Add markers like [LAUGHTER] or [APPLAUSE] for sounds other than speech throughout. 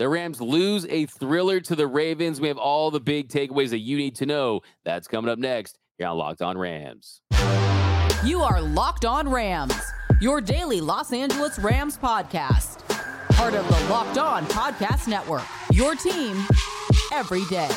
The Rams lose a thriller to the Ravens. We have all the big takeaways that you need to know. That's coming up next here on Locked On Rams. You are Locked On Rams, your daily Los Angeles Rams podcast. Part of the Locked On Podcast Network, your team every day.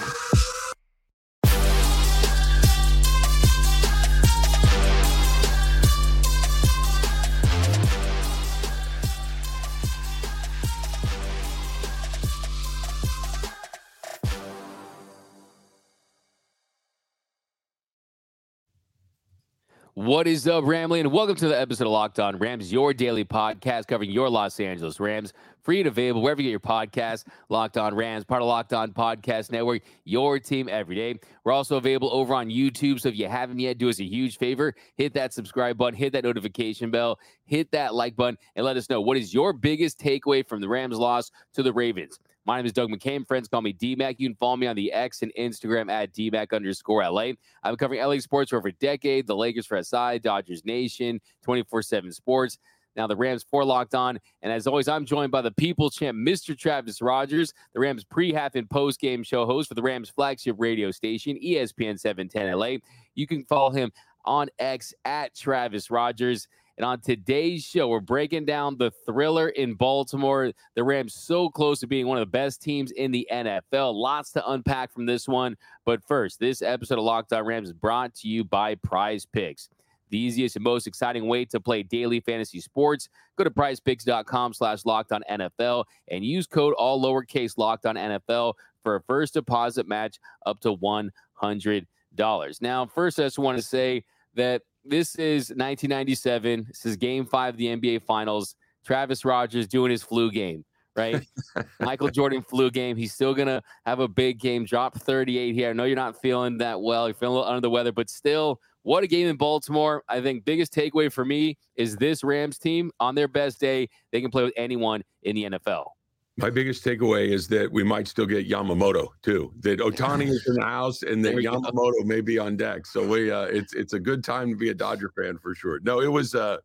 What is up, Ramley? And welcome to the episode of Locked On Rams, your daily podcast covering your Los Angeles Rams. Free and available wherever you get your podcast. Locked On Rams, part of Locked On Podcast Network, your team every day. We're also available over on YouTube. So if you haven't yet, do us a huge favor hit that subscribe button, hit that notification bell, hit that like button, and let us know what is your biggest takeaway from the Rams loss to the Ravens. My name is Doug McCain. Friends call me DMAC. You can follow me on the X and Instagram at DMAC underscore LA. I've been covering LA sports for over a decade, the Lakers for SI, Dodgers Nation, 24 7 sports. Now the Rams four locked on. And as always, I'm joined by the people champ, Mr. Travis Rodgers, the Rams pre half and post game show host for the Rams flagship radio station, ESPN 710 LA. You can follow him on X at Travis Rodgers. And on today's show, we're breaking down the thriller in Baltimore. The Rams so close to being one of the best teams in the NFL. Lots to unpack from this one. But first, this episode of Locked On Rams is brought to you by Prize Picks. The easiest and most exciting way to play daily fantasy sports. Go to prizepicks.com slash locked on NFL and use code all lowercase locked on NFL for a first deposit match up to $100. Now, first, I just want to say that this is 1997. This is game five of the NBA Finals. Travis Rodgers doing his flu game, right? [LAUGHS] Michael Jordan flu game. He's still going to have a big game, drop 38 here. I know you're not feeling that well. You're feeling a little under the weather, but still, what a game in Baltimore. I think biggest takeaway for me is this Rams team on their best day, they can play with anyone in the NFL. My biggest takeaway is that we might still get Yamamoto too. That Ohtani is in the house and that Yamamoto go. may be on deck. So we uh, it's it's a good time to be a Dodger fan for sure. No, it was uh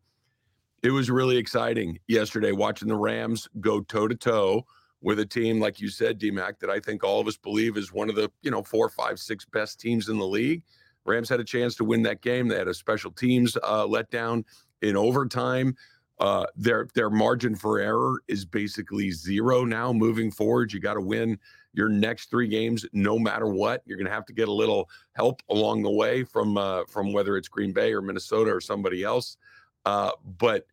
it was really exciting yesterday watching the Rams go toe to toe with a team like you said, DMAC, that I think all of us believe is one of the you know four, five, six best teams in the league. Rams had a chance to win that game. They had a special teams uh, letdown in overtime. Uh, their their margin for error is basically zero now. Moving forward, you got to win your next three games, no matter what. You're going to have to get a little help along the way from uh, from whether it's Green Bay or Minnesota or somebody else. Uh, but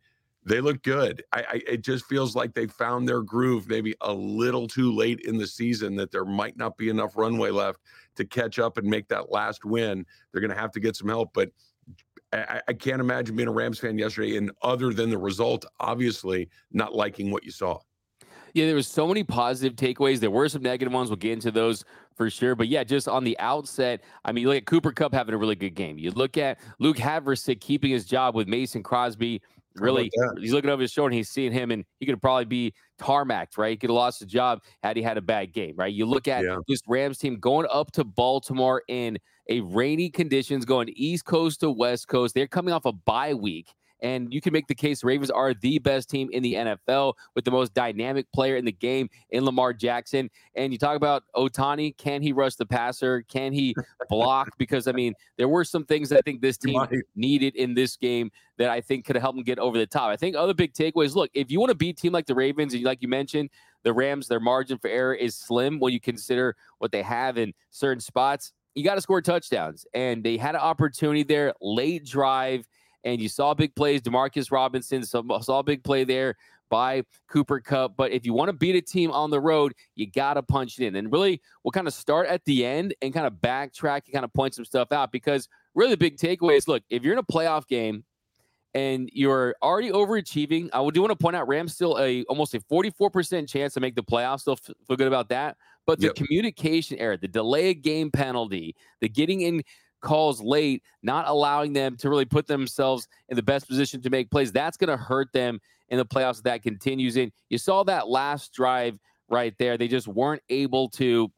they look good. I, I, it just feels like they found their groove maybe a little too late in the season that there might not be enough runway left to catch up and make that last win. They're going to have to get some help, but I, I, can't imagine being a Rams fan yesterday and other than the result, obviously not liking what you saw. Yeah, there was so many positive takeaways. There were some negative ones. We'll get into those for sure. But yeah, just on the outset, I mean, you look at Cooper Kupp having a really good game. You look at Luke Havrisik keeping his job with Mason Crosby. Really, he's looking over his shoulder and he's seeing him, and he could probably be tarmacked, right? He could have lost his job had he had a bad game, right? You look at yeah. this Rams team going up to Baltimore in – a rainy conditions going East Coast to West Coast. They're coming off a bye week. And you can make the case Ravens are the best team in the NFL with the most dynamic player in the game in Lamar Jackson. And you talk about Ohtani. Can he rush the passer? Can he block? [LAUGHS] because, I mean, there were some things that I think this team needed in this game that I think could have helped them get over the top. I think other big takeaways look, if you want to beat a team like the Ravens, and like you mentioned, the Rams, their margin for error is slim when you consider what they have in certain spots you got to score touchdowns. And they had an opportunity there, late drive, and you saw big plays. Demarcus Robinson saw, a big play there by Cooper Kupp. But if you want to beat a team on the road, you got to punch it in. And really, we'll kind of start at the end and kind of backtrack and kind of point some stuff out because really the big takeaway is look, if you're in a playoff game and you're already overachieving, I do want to point out Rams still a almost a 44% chance to make the playoffs. Still feel good about that. But the yep. communication error, the delay of game penalty, the getting in calls late, not allowing them to really put themselves in the best position to make plays, that's going to hurt them in the playoffs if that continues. In you saw that last drive right there. They just weren't able to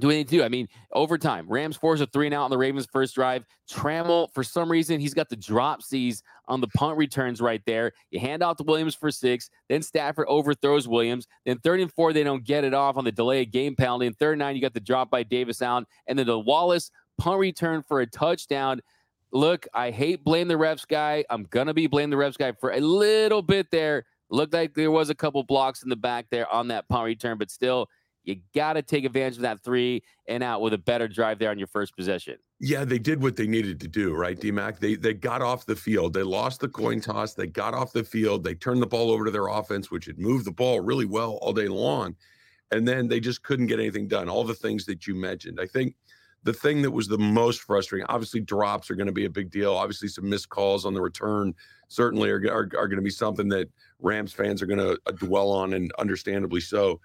do anything to do? I mean, overtime, Rams force a three and out on the Ravens' first drive. Trammell, for some reason, he's got the drop dropsies on the punt returns right there. You hand off to Williams for six. Then Stafford overthrows Williams. Then third and four, they don't get it off on the delay game penalty. And third and nine, you got the drop by Davis Allen. And then the Wallace punt return for a touchdown. Look, I hate blame the refs guy. I'm to be blame the refs guy for a little bit there. Looked like there was a couple blocks in the back there on that punt return, but still – you got to take advantage of that three and out with a better drive there on your first possession. Yeah, they did what they needed to do, right, DMAC? They they got off the field. They lost the coin toss. They got off the field. They turned the ball over to their offense, which had moved the ball really well all day long. And then they just couldn't get anything done. All the things that you mentioned. I think the thing that was the most frustrating, obviously, drops are going to be a big deal. Obviously, some missed calls on the return certainly are, are, are going to be something that Rams fans are going to uh, dwell on, and understandably so.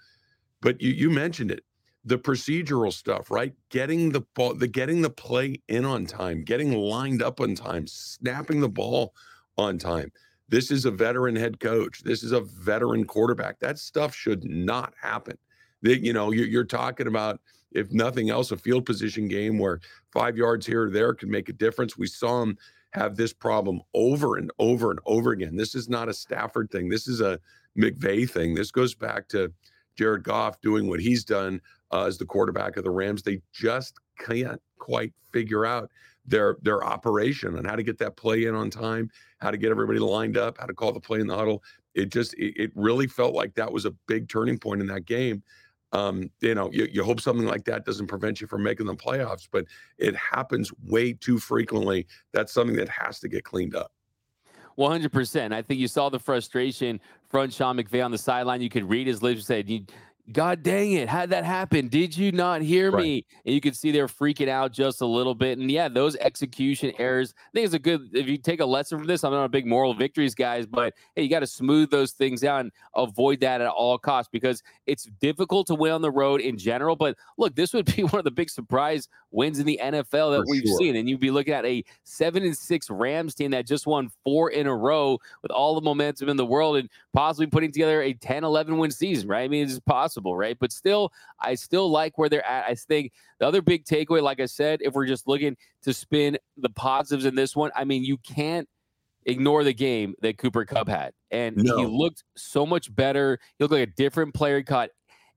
But you, you mentioned it, the procedural stuff, right? Getting the ball, the getting the play in on time, getting lined up on time, snapping the ball on time. This is a veteran head coach. This is a veteran quarterback. That stuff should not happen. That you know, you're, you're talking about if nothing else, a field position game where five yards here or there can make a difference. We saw him have this problem over and over and over again. This is not a Stafford thing. This is a McVay thing. This goes back to Jared Goff doing what he's done uh, as the quarterback of the Rams. They just can't quite figure out their their operation and how to get that play in on time, how to get everybody lined up, how to call the play in the huddle. It just it, it really felt like that was a big turning point in that game. Um, you know, you, you hope something like that doesn't prevent you from making the playoffs, but it happens way too frequently. That's something that has to get cleaned up. 100%. I think you saw the frustration from Sean McVay on the sideline. You could read his lips and say, God dang it, how'd that happen? Did you not hear right. me? And you can see they're freaking out just a little bit. And yeah, those execution errors, I think it's a good, if you take a lesson from this, I'm not a big moral victories, guys, but hey, you got to smooth those things out and avoid that at all costs because it's difficult to win on the road in general. But look, this would [LAUGHS] be one of the big surprise wins in the NFL that For we've sure. seen. And you'd be looking at a seven and six Rams team that just won four in a row with all the momentum in the world and possibly putting together a 10, 11 win season, right? I mean, it's possible, right? But still, I still like where they're at. I think the other big takeaway, like I said, if we're just looking to spin the positives in this one, I mean, you can't ignore the game that Cooper Kupp had. And no. he looked so much better. He looked like a different player. He caught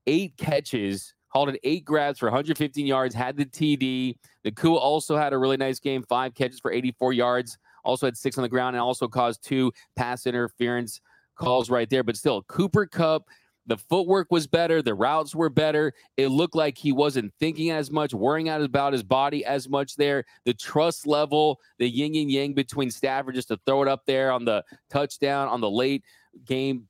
eight catches hauled in eight grabs for 115 yards, had the TD. Nacua also had a really nice game, five catches for 84 yards, also had six on the ground, and also caused two pass interference calls right there. But still, Cooper Kupp, the footwork was better, the routes were better. It looked like he wasn't thinking as much, worrying out about his body as much there. The trust level, the yin and yang between Stafford just to throw it up there on the touchdown on the late game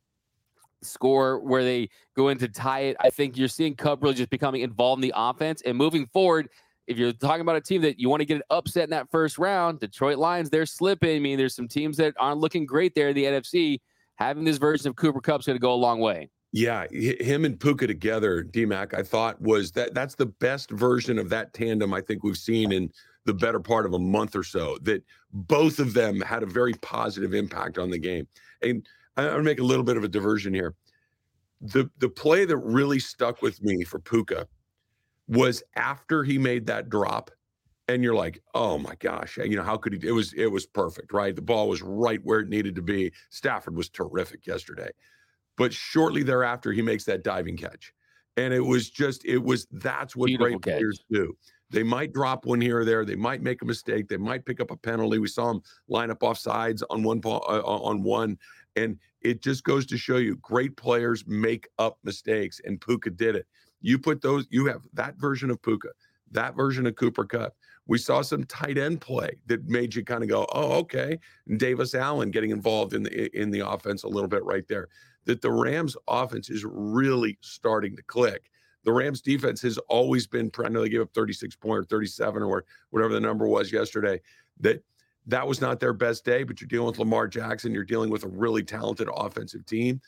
score where they go in to tie it. I think you're seeing Kupp really just becoming involved in the offense and moving forward. If you're talking about a team that you want to get an upset in that first round, Detroit Lions, they're slipping. I mean, there's some teams that aren't looking great there in the NFC. Having this version of Cooper Kupp's going to go a long way. Yeah, him and Puka together, DMAC, I thought was that that's the best version of that tandem I think we've seen in the better part of a month or so. That both of them had a very positive impact on the game. And I'm to make a little bit of a diversion here. The the play that really stuck with me for Puka was after he made that drop, and you're like, oh my gosh, you know how could he? It was it was perfect, right? The ball was right where it needed to be. Stafford was terrific yesterday, but shortly thereafter he makes that diving catch, and it was just it was that's what Beautiful great catch. players do. They might drop one here or there. They might make a mistake. They might pick up a penalty. We saw him line up off sides on one uh, on one, and it just goes to show you great players make up mistakes, and Puka did it. You put those, you have that version of Puka, that version of Cooper Kupp. We saw some tight end play that made you kind of go, oh, okay. And Davis Allen getting involved in the in the offense a little bit right there. That the Rams offense is really starting to click. The Rams defense has always been, I know they gave up 36 point or 37 or whatever the number was yesterday. That that was not their best day, but you're dealing with Lamar Jackson. You're dealing with a really talented offensive team.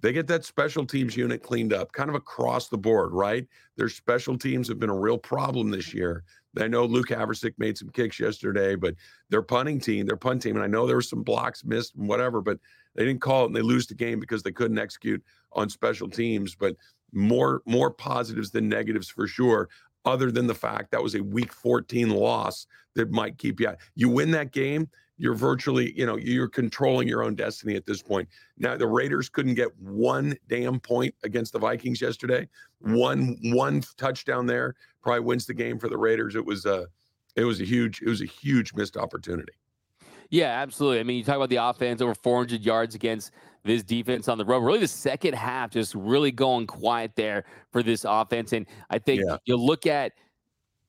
They get that special teams unit cleaned up kind of across the board, right? Their special teams have been a real problem this year. I know Luke Havrisik made some kicks yesterday, but their punting team, their punt team, and I know there were some blocks missed and whatever, but they didn't call it and they lose the game because they couldn't execute on special teams. But more more positives than negatives for sure other than the fact that was a week 14 loss that might keep you out. You win that game, you're virtually, you know, you're controlling your own destiny at this point. Now the Raiders couldn't get one damn point against the Vikings yesterday. One one touchdown there probably wins the game for the Raiders. It was a it was a huge it was a huge missed opportunity. Yeah, absolutely. I mean, you talk about the offense over 400 yards against this defense on the road. Really, the second half just really going quiet there for this offense. And I think yeah. you look at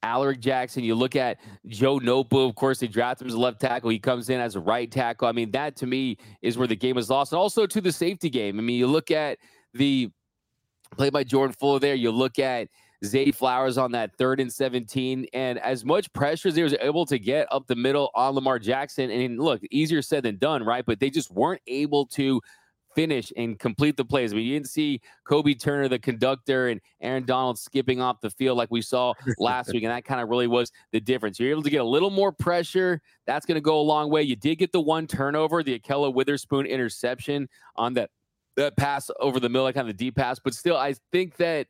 Alaric Jackson, you look at Joe Noteboom. Of course, they draft him as a left tackle. He comes in as a right tackle. I mean, that to me is where the game was lost. And also to the safety game. I mean, you look at the play by Jordan Fuller there. You look at Zay Flowers on that third and 17. And as much pressure as they was able to get up the middle on Lamar Jackson, and look, easier said than done, right? But they just weren't able to finish and complete the plays. You didn't see Kobie Turner, the conductor, and Aaron Donald skipping off the field like we saw [LAUGHS] last week. And that kind of really was the difference. You're able to get a little more pressure. That's going to go a long way. You did get the one turnover, the Ahkello Witherspoon interception on that, that pass over the middle, like kind of the deep pass. But still, I think that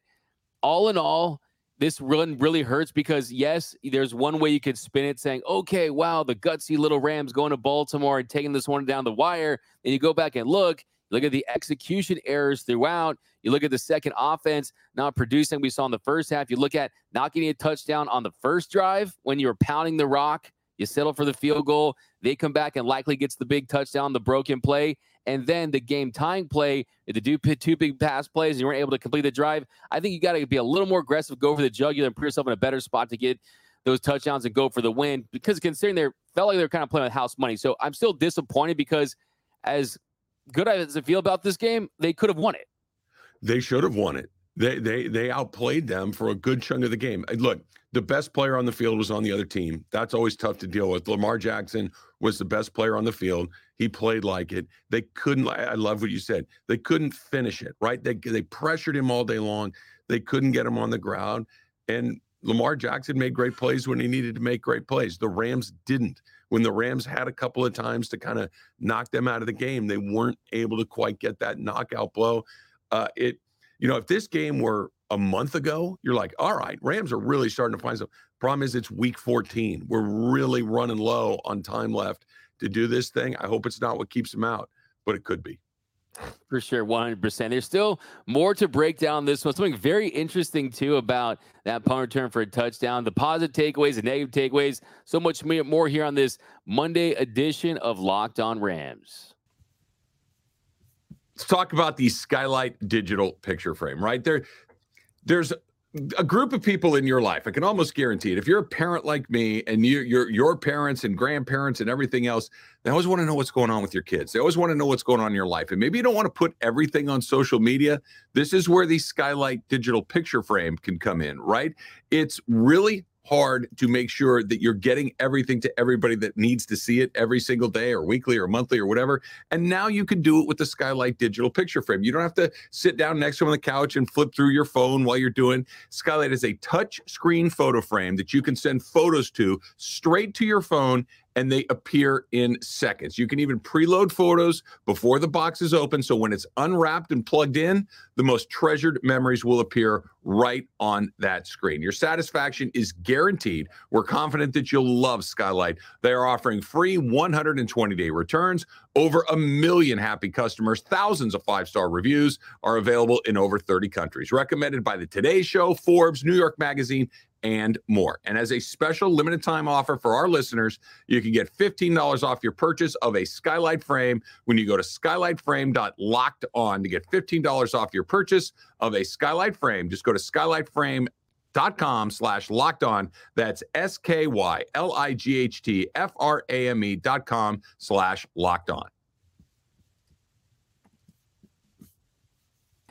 all in all, this run really hurts because yes, there's one way you could spin it saying, okay, wow, the gutsy little Rams going to Baltimore and taking this one down the wire. And you go back and look, look at the execution errors throughout. You look at the second offense not producing. We saw in the first half. You look at not getting a touchdown on the first drive when you were pounding the rock. You settle for the field goal. They come back and Likely gets the big touchdown, the broken play and then the game tying play, the do two big pass plays, and you weren't able to complete the drive. I think you got to be a little more aggressive, go for the jugular, and put yourself in a better spot to get those touchdowns and go for the win. Because considering they felt like they're kind of playing with house money, so I'm still disappointed because as good as I feel about this game, they could have won it. They should have won it. They they they outplayed them for a good chunk of the game. Look, the best player on the field was on the other team. That's always tough to deal with. Lamar Jackson was the best player on the field. He played like it. They couldn't. I love what you said. They couldn't finish it. Right? They they pressured him all day long. They couldn't get him on the ground. And Lamar Jackson made great plays when he needed to make great plays. The Rams didn't. When the Rams had a couple of times to kind of knock them out of the game, they weren't able to quite get that knockout blow. Uh, it you know, if this game were a month ago, you're like, all right, Rams are really starting to find some. Problem is, it's week 14. We're really running low on time left to do this thing. I hope it's not what keeps them out, but it could be. For sure, 100%. There's still more to break down this one. Something very interesting, too, about that punt return for a touchdown, the positive takeaways, the negative takeaways. So much more here on this Monday edition of Locked On Rams. Let's talk about the Skylight digital picture frame, right? There, there's a group of people in your life. I can almost guarantee it. If you're a parent like me and you, your your parents and grandparents and everything else, they always want to know what's going on with your kids. They always want to know what's going on in your life. And maybe you don't want to put everything on social media. This is where the Skylight digital picture frame can come in, right? It's really hard to make sure that you're getting everything to everybody that needs to see it every single day or weekly or monthly or whatever. And now you can do it with the Skylight digital picture frame. You don't have to sit down next to them on the couch and flip through your phone while you're doing. Skylight is a touch screen photo frame that you can send photos to straight to your phone and they appear in seconds. You can even preload photos before the box is open. So when it's unwrapped and plugged in, the most treasured memories will appear right on that screen. Your satisfaction is guaranteed. We're confident that you'll love Skylight. They are offering free 120 day returns. Over a million happy customers, thousands of five star reviews are available in over 30 countries. Recommended by the Today Show, Forbes, New York Magazine, and more. And as a special limited time offer for our listeners, you can get $15 off your purchase of a skylight frame when you go to skylightframe.locked on to get $15 off your purchase of a skylight frame. Just go to skylightframe.com slash locked on. That's S K Y L I G H T F R A M E dot com slash locked on.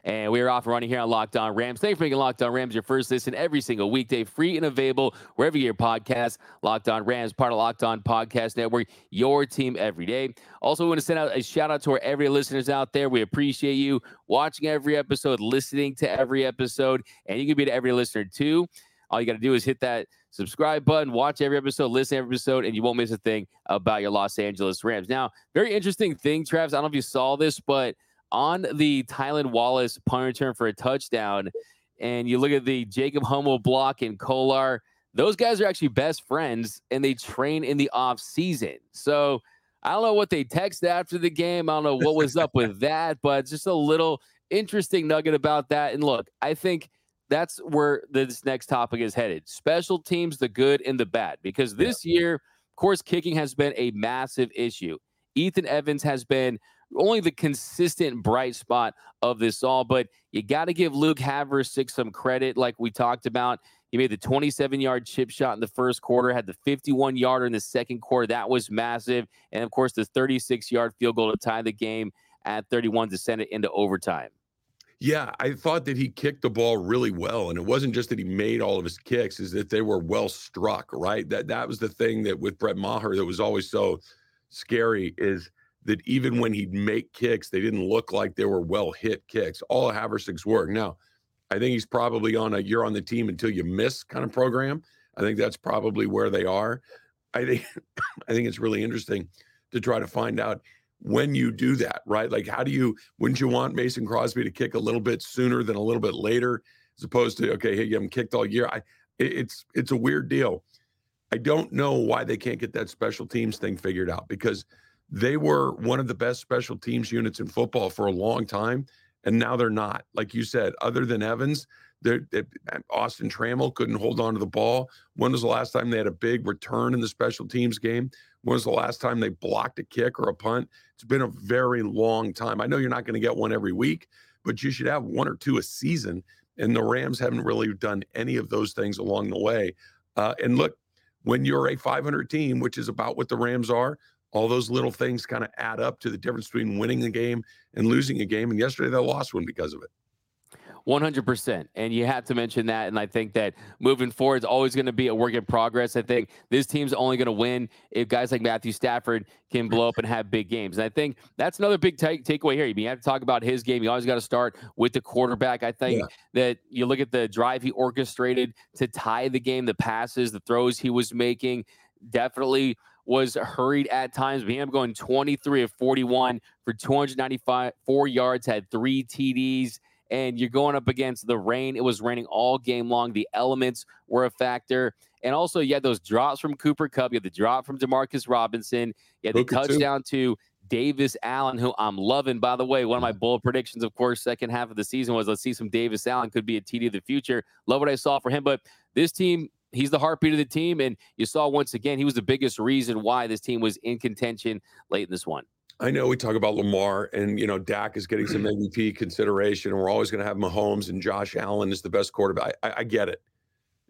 And we are off and running here on Locked On Rams. Thanks for making Locked On Rams your first listen every single weekday, free and available wherever you get your podcast. Locked On Rams, part of Locked On Podcast Network, your team every day. Also, we want to send out a shout out to our every listeners out there. We appreciate you watching every episode, listening to every episode, and you can be to every listener too. All you got to do is hit that subscribe button, watch every episode, listen every episode, and you won't miss a thing about your Los Angeles Rams. Now, very interesting thing, Travis. I don't know if you saw this, but on the Tylan Wallace punt return for a touchdown, and you look at the Jacob Hummel block and Kolar, those guys are actually best friends and they train in the off season. So I don't know what they text after the game. I don't know what was up with [LAUGHS] that, but just a little interesting nugget about that. And look, I think that's where this next topic is headed. Special teams, the good and the bad, because this year, of course, kicking has been a massive issue. Ethan Evans has been only the consistent bright spot of this all, but you got to give Luke Havrisik some credit, like we talked about. He made the 27 yard chip shot in the first quarter, had the 51 yarder in the second quarter. That was massive. And of course, the 36 yard field goal to tie the game at 31 to send it into overtime. Yeah, I thought that he kicked the ball really well, and it wasn't just that he made all of his kicks; is that they were well struck. Right, that that was the thing that with Brett Maher that was always so scary is that even when he'd make kicks, they didn't look like they were well hit kicks. All of Havrisik's work. Now, I think he's probably on a you're on the team until you miss kind of program. I think that's probably where they are. I think [COUGHS] I think it's really interesting to try to find out when you do that, right? Like, how do you, wouldn't you want Mason Crosby to kick a little bit sooner than a little bit later, as opposed to, okay, hey, you haven't kicked all year? I, it's, it's a weird deal. I don't know why they can't get that special teams thing figured out because they were one of the best special teams units in football for a long time. And now they're not. Like you said, other than Evans, they, Austin Trammell couldn't hold on to the ball. When was the last time they had a big return in the special teams game? When was the last time they blocked a kick or a punt? It's been a very long time. I know you're not going to get one every week, but you should have one or two a season. And the Rams haven't really done any of those things along the way. Uh, and look, when you're a 500 team, which is about what the Rams are, all those little things kind of add up to the difference between winning a game and losing a game. And yesterday they lost one because of it. 100%. And you have to mention that. And I think that moving forward, is always going to be a work in progress. I think this team's only going to win if guys like Matthew Stafford can blow up and have big games. And I think that's another big take, takeaway here. You have to talk about his game. You always got to start with the quarterback. I think yeah. that you look at the drive he orchestrated to tie the game, the passes, the throws he was making, definitely was hurried at times. But up going 23 of 41 for 295 four yards, had three TDs and you're going up against the rain. It was raining all game long. The elements were a factor. And also, you had those drops from Cooper Kupp. You had the drop from Demarcus Robinson. You had the touchdown too. to Davis Allen, who I'm loving. By the way, one of my mm. bold predictions, of course, second half of the season was let's see some Davis Allen could be a TD of the future. Love what I saw for him. But this team, he's the heartbeat of the team. And you saw once again, he was the biggest reason why this team was in contention late in this one. I know we talk about Lamar and you know Dak is getting some [CLEARS THROAT] MVP consideration, and we're always going to have Mahomes and Josh Allen is the best quarterback. I, I, get it.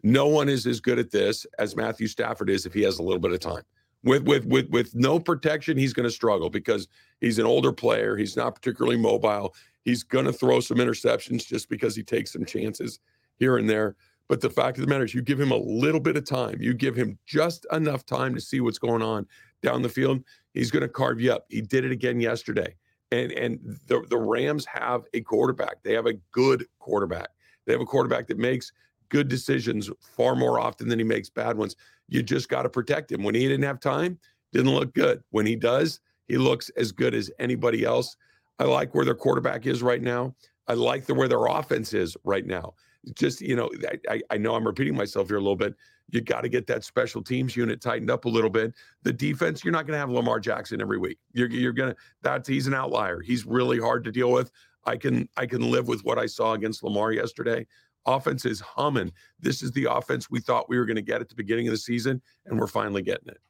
No one is as good at this as Matthew Stafford is if he has a little bit of time. With with with with no protection, he's going to struggle because he's an older player. He's not particularly mobile. He's going to throw some interceptions just because he takes some chances here and there. But the fact of the matter is, you give him a little bit of time. You give him just enough time to see what's going on down the field. He's going to carve you up. He did it again yesterday. And and the the Rams have a quarterback. They have a good quarterback. They have a quarterback that makes good decisions far more often than he makes bad ones. You just got to protect him. When he didn't have time, didn't look good. When he does, he looks as good as anybody else. I like where their quarterback is right now. I like the where their offense is right now just you know I, I know i'm repeating myself here a little bit. You got to get that special teams unit tightened up a little bit. The defense you're not going to have lamar jackson every week. You're, you're to that's he's an outlier. He's really hard to deal with. I can i can live with what i saw against lamar yesterday. Offense is humming. This is the offense we thought we were going to get at the beginning of the season and we're finally getting it.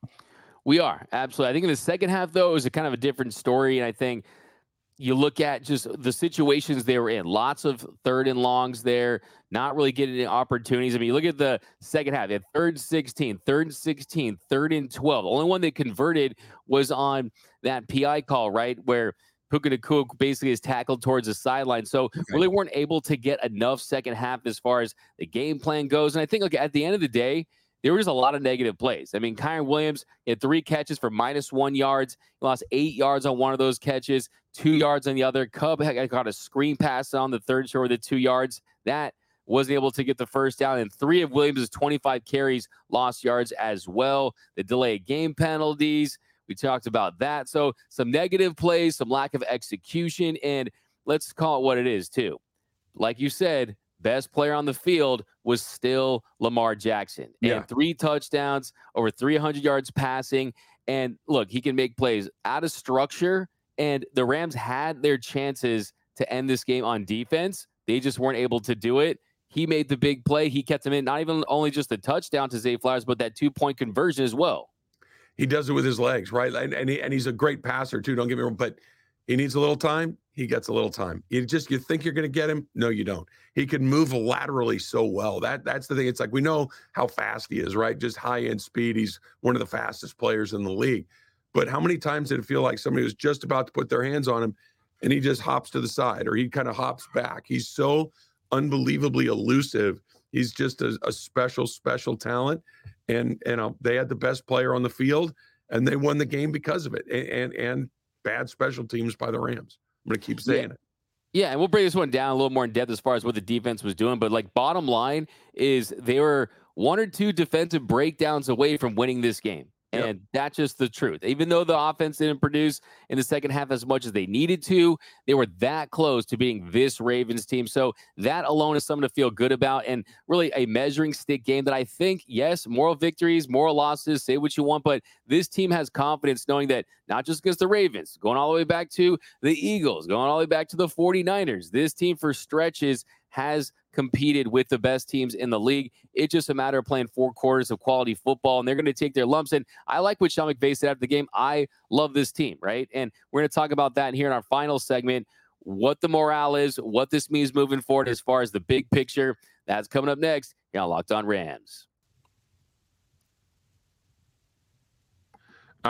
We are absolutely. I think in the second half though it was a kind of a different story and i think you look at just the situations they were in. Lots of third and longs there, not really getting any opportunities. I mean, you look at the second half, they had third and 16, third and 16, third and 12. The only one they converted was on that PI call, right? Where Puka Nacua basically is tackled towards the sideline. So okay. really weren't able to get enough second half as far as the game plan goes. And I think, look, at the end of the day, there was a lot of negative plays. I mean, Kyren Williams had three catches for minus one yards. He lost eight yards on one of those catches, two yards on the other. Kupp got a screen pass on the third short with the two yards. That wasn't able to get the first down. And three of Williams' 25 carries lost yards as well. The delayed game penalties. We talked about that. So some negative plays, some lack of execution, and let's call it what it is, too. Like you said, best player on the field was still Lamar Jackson. Yeah. And three touchdowns, over 300 yards passing. And look, he can make plays out of structure. And the Rams had their chances to end this game on defense. They just weren't able to do it. He made the big play. He kept him in, not even only just the touchdown to Zay Flowers, but that two point conversion as well. He does it with his legs, right? And and, he, and he's a great passer too. Don't get me wrong, but he needs a little time. He gets a little time. You just you think you're going to get him? No, you don't. He can move laterally so well. That that's the thing. It's like we know how fast he is, right? Just high end speed. He's one of the fastest players in the league. But how many times did it feel like somebody was just about to put their hands on him, and he just hops to the side or he kind of hops back? He's so unbelievably elusive. He's just a, a special, special talent. And you um, know they had the best player on the field, and they won the game because of it. And and, and bad special teams by the Rams. I'm going to keep saying Yeah. it. Yeah, and we'll break this one down a little more in depth as far as what the defense was doing. But like bottom line is they were one or two defensive breakdowns away from winning this game. Yep. And that's just the truth. Even though the offense didn't produce in the second half as much as they needed to, they were that close to being this Ravens team. So that alone is something to feel good about and really a measuring stick game that I think, yes, moral victories, moral losses, say what you want, but this team has confidence knowing that not just against the Ravens, going all the way back to the Eagles, going all the way back to the 49ers, this team for stretches has competed with the best teams in the league. It's just a matter of playing four quarters of quality football, and they're going to take their lumps. And I like what Sean McVay said after the game. I love this team, right? And we're going to talk about that here in our final segment. What the morale is, what this means moving forward as far as the big picture. That's coming up next. on Locked On Rams. All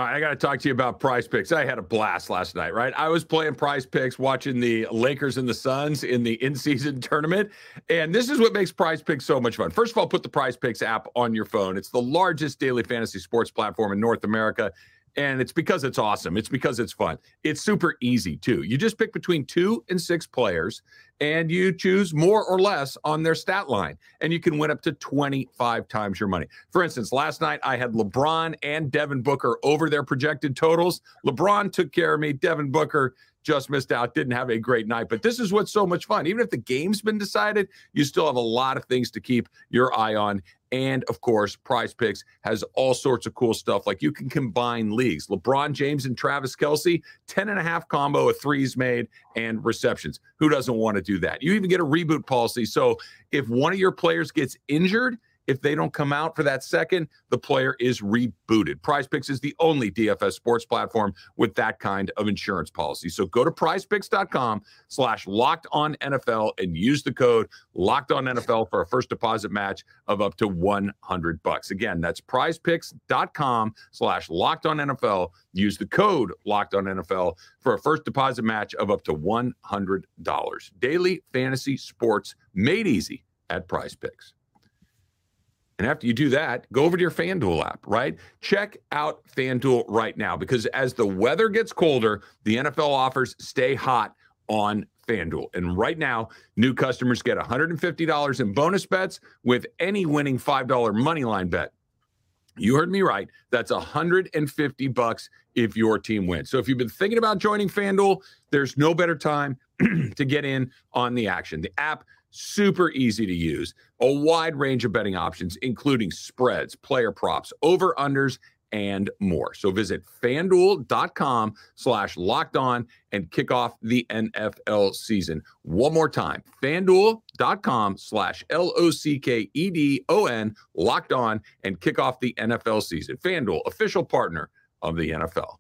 right, I got to talk to you about prize picks. I had a blast last night, right? I was playing prize picks, watching the Lakers and the Suns in the in season [LAUGHS] tournament. And this is what makes prize picks so much fun. First of all, put the prize picks app on your phone. It's the largest daily fantasy sports platform in North America. And it's because it's awesome. It's because it's fun. It's super easy too. You just pick between two and six players and you choose more or less on their stat line. And you can win up to 25 times your money. For instance, last night I had LeBron and Devin Booker over their projected totals. LeBron took care of me. Devin Booker just missed out, didn't have a great night. But this is what's so much fun. Even if the game's been decided, you still have a lot of things to keep your eye on. And of course, Prize Picks has all sorts of cool stuff. Like you can combine leagues. LeBron James and Travis Kelce, 10 and a half combo of threes made and receptions. Who doesn't want to do that? You even get a reboot policy. So if one of your players gets injured, if they don't come out for that second, the player is rebooted. Prize Picks is the only DFS sports platform with that kind of insurance policy. So go to prizepicks.com slash locked on NFL and use the code locked on NFL for a first deposit match of up to 100 bucks. Again, that's prizepicks.com slash locked on NFL. Use the code locked on NFL for a first deposit match of up to $100. Daily fantasy sports made easy at Prize Picks. And after you do that, go over to your FanDuel app, right? Check out FanDuel right now because as the weather gets colder, the NFL offers stay hot on FanDuel. And right now, new customers get $150 in bonus bets with any winning $5 money line bet. You heard me right. That's 150 bucks if your team wins. So if you've been thinking about joining FanDuel, there's no better time [CLEARS THROAT] to get in on the action. The app super easy to use, a wide range of betting options including spreads, player props, over unders and more. So visit fanduel.com slash locked on and kick off the NFL season. One more time, fanduel.com slash L O C K E D O N locked on and kick off the NFL season. Fanduel, official partner of the NFL.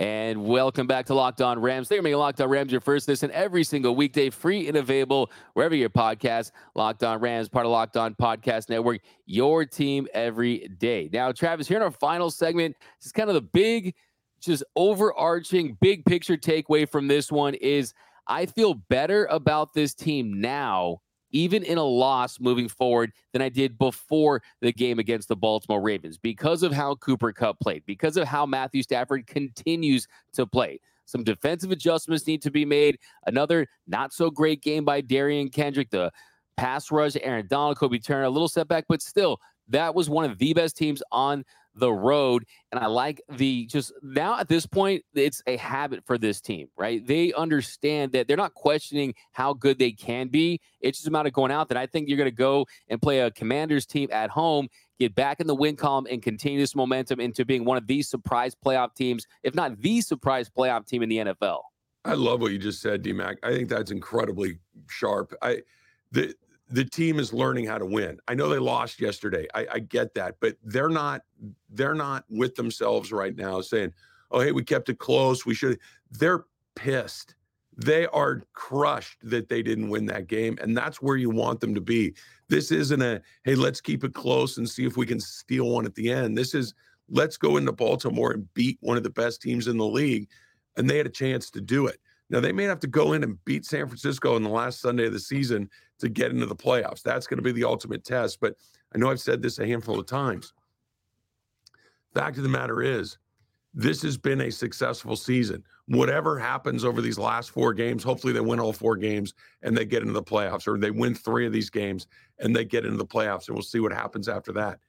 And welcome back to Locked On Rams. They're making Locked On Rams your first listen every single weekday, free and available wherever your podcast. Locked On Rams, part of Locked On Podcast Network, your team every day. Now, Travis, here in our final segment, this is kind of the big, just overarching, big picture takeaway from this one is I feel better about this team now even in a loss moving forward than I did before the game against the Baltimore Ravens because of how Cooper Kupp played, because of how Matthew Stafford continues to play. Some defensive adjustments need to be made. Another not so great game by Derion Kendrick. The pass rush, Aaron Donald, Kobie Turner, a little setback, but still, that was one of the best teams on the road. And I like the just now at this point, it's a habit for this team, right? They understand that they're not questioning how good they can be. It's just a matter of going out there. I think you're going to go and play a Commanders team at home, get back in the win column, and continue this momentum into being one of these surprise playoff teams, if not the surprise playoff team in the NFL. I love what you just said, DMAC. I think that's incredibly sharp. I the the team is learning how to win. I know they lost yesterday. I, I, get that, but they're not they're not with themselves right now saying, "Oh, hey, we kept it close. We should." They're pissed. They are crushed that they didn't win that game, and that's where you want them to be. This isn't a hey, let's keep it close and see if we can steal one at the end. This is let's go into Baltimore and beat one of the best teams in the league, and they had a chance to do it. Now they may have to go in and beat San Francisco in the last Sunday of the season to get into the playoffs. That's going to be the ultimate test. But I know I've said this a handful of times. Fact of the matter is, this has been a successful season. Whatever happens over these last four games, hopefully they win all four games and they get into the playoffs, or they win three of these games and they get into the playoffs, and we'll see what happens after that.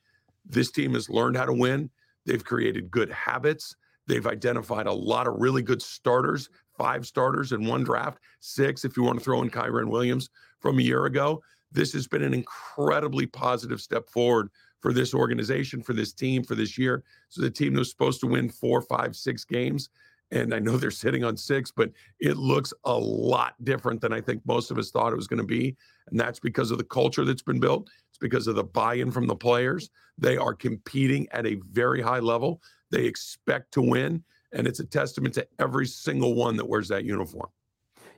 This team has learned how to win. They've created good habits. They've identified a lot of really good starters, five starters in one draft, six if you want to throw in Kyren Williams from a year ago. This has been an incredibly positive step forward for this organization, for this team, for this year. So the team was supposed to win four, five, six games. And I know [LAUGHS] they're sitting on six, but it looks a lot different than I think most of us thought it was going to be. And that's because of the culture that's been built. It's because of the buy in from the players. They are competing at a very high level. They expect to win. And it's a testament to every single one that wears that uniform.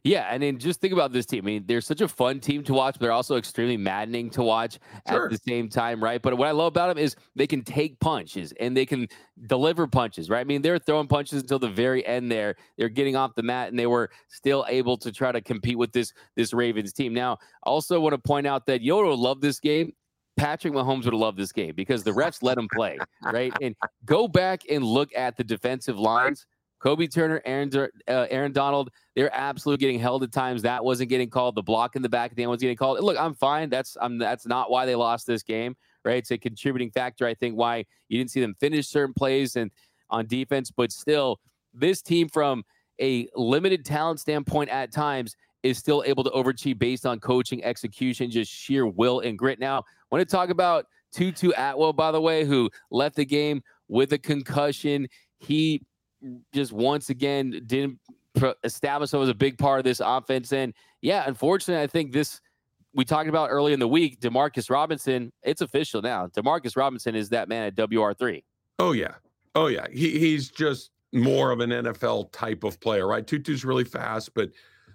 Yeah, and then just think about this team. I mean, they're such a fun team to watch, but they're also extremely maddening to watch sure. at the same time, right? But what I love about them is they can take punches and they can deliver punches, right? I mean, they're throwing punches until the very end there. They're getting off the mat and they were still able to try to compete with this this Ravens team. Now, I also want to point out that Yoda loved this game. Patrick Mahomes would have loved this game because the refs let him play, [LAUGHS] right? And go back and look at the defensive lines Kobie Turner, Aaron, uh, Aaron Donald, they're absolutely getting held at times. That wasn't getting called. The block in the back of the end was getting called. Look, I'm fine. That's I'm that's not why they lost this game, right? It's a contributing factor, I think, why you didn't see them finish certain plays and on defense. But still, this team from a limited talent standpoint at times is still able to overachieve based on coaching, execution, just sheer will and grit. Now, I want to talk about Tutu Atwell, by the way, who left the game with a concussion. He just once again didn't establish himself as a big part of this offense. And yeah, unfortunately, I think this we talked about early in the week, Demarcus Robinson, it's official now. Demarcus Robinson is that man at WR3. Oh, yeah. Oh, yeah. He, he's just more of an NFL type of player, right? Tutu's really fast, but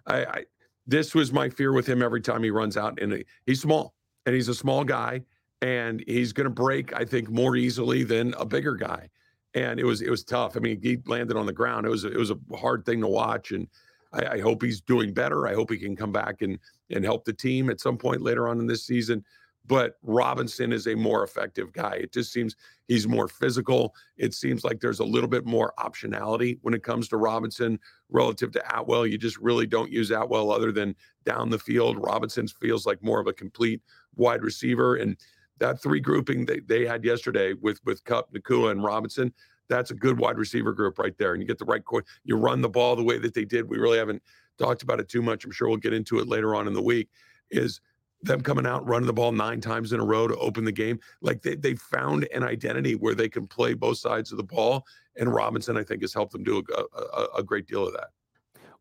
I, I this was my fear with him every time he runs out. And he's small and he's a small guy and he's going to break, I think, more easily than a bigger guy and it was it was tough. I mean, he landed on the ground. It was it was a hard thing to watch, and I, I, hope he's doing better. I hope he can come back and and help the team at some point later on in this season. But Robinson is a more effective guy. It just seems he's more physical. It seems like there's a little bit more optionality when it comes to Robinson relative to Atwell. You just really don't use Atwell other than down the field. Robinson feels like more of a complete wide receiver. And that three grouping they, they had yesterday with with Kupp, Nacua, and Robinson, that's a good wide receiver group right there. And you get the right court. You run the ball the way that they did. We really haven't talked about it too much. I'm sure we'll get into it later on in the week. Is them coming out running the ball nine times in a row to open the game. Like they they found an identity where they can play both sides of the ball. And Robinson, I think, has helped them do a, a, a great deal of that.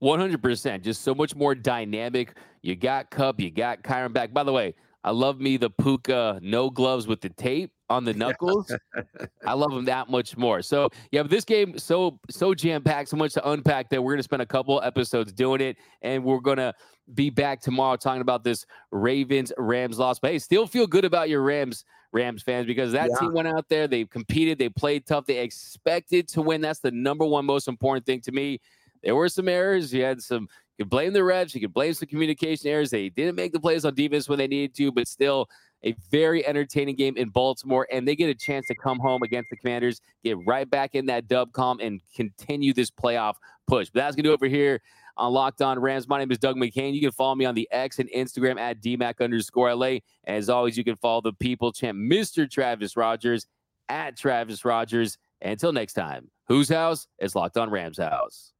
100%. Just so much more dynamic. You got Kupp, you got Kyren back. By the way, I love me the Puka no gloves with the tape on the knuckles. [LAUGHS] I love them that much more. So yeah, but this game so so jam packed, so much to unpack that we're gonna spend a couple episodes doing it, and we're gonna be back tomorrow talking about this Ravens Rams loss. But hey, still feel good about your Rams Rams fans because that yeah. team went out there, they competed, they played tough, they expected to win. That's the number one most important thing to me. There were some errors. You had some you can blame the refs. You can blame some communication errors. They didn't make the plays on defense when they needed to, but still a very entertaining game in Baltimore. And they get a chance to come home against the Commanders, get right back in that dub column, and continue this playoff push. But that's going to do it over here on Locked On Rams. My name is Doug McCain. You can follow me on the X and Instagram at DMAC underscore LA. As always, you can follow the people champ, Mr. Travis Rodgers at Travis Rodgers. Until next time, whose house is locked on Rams house?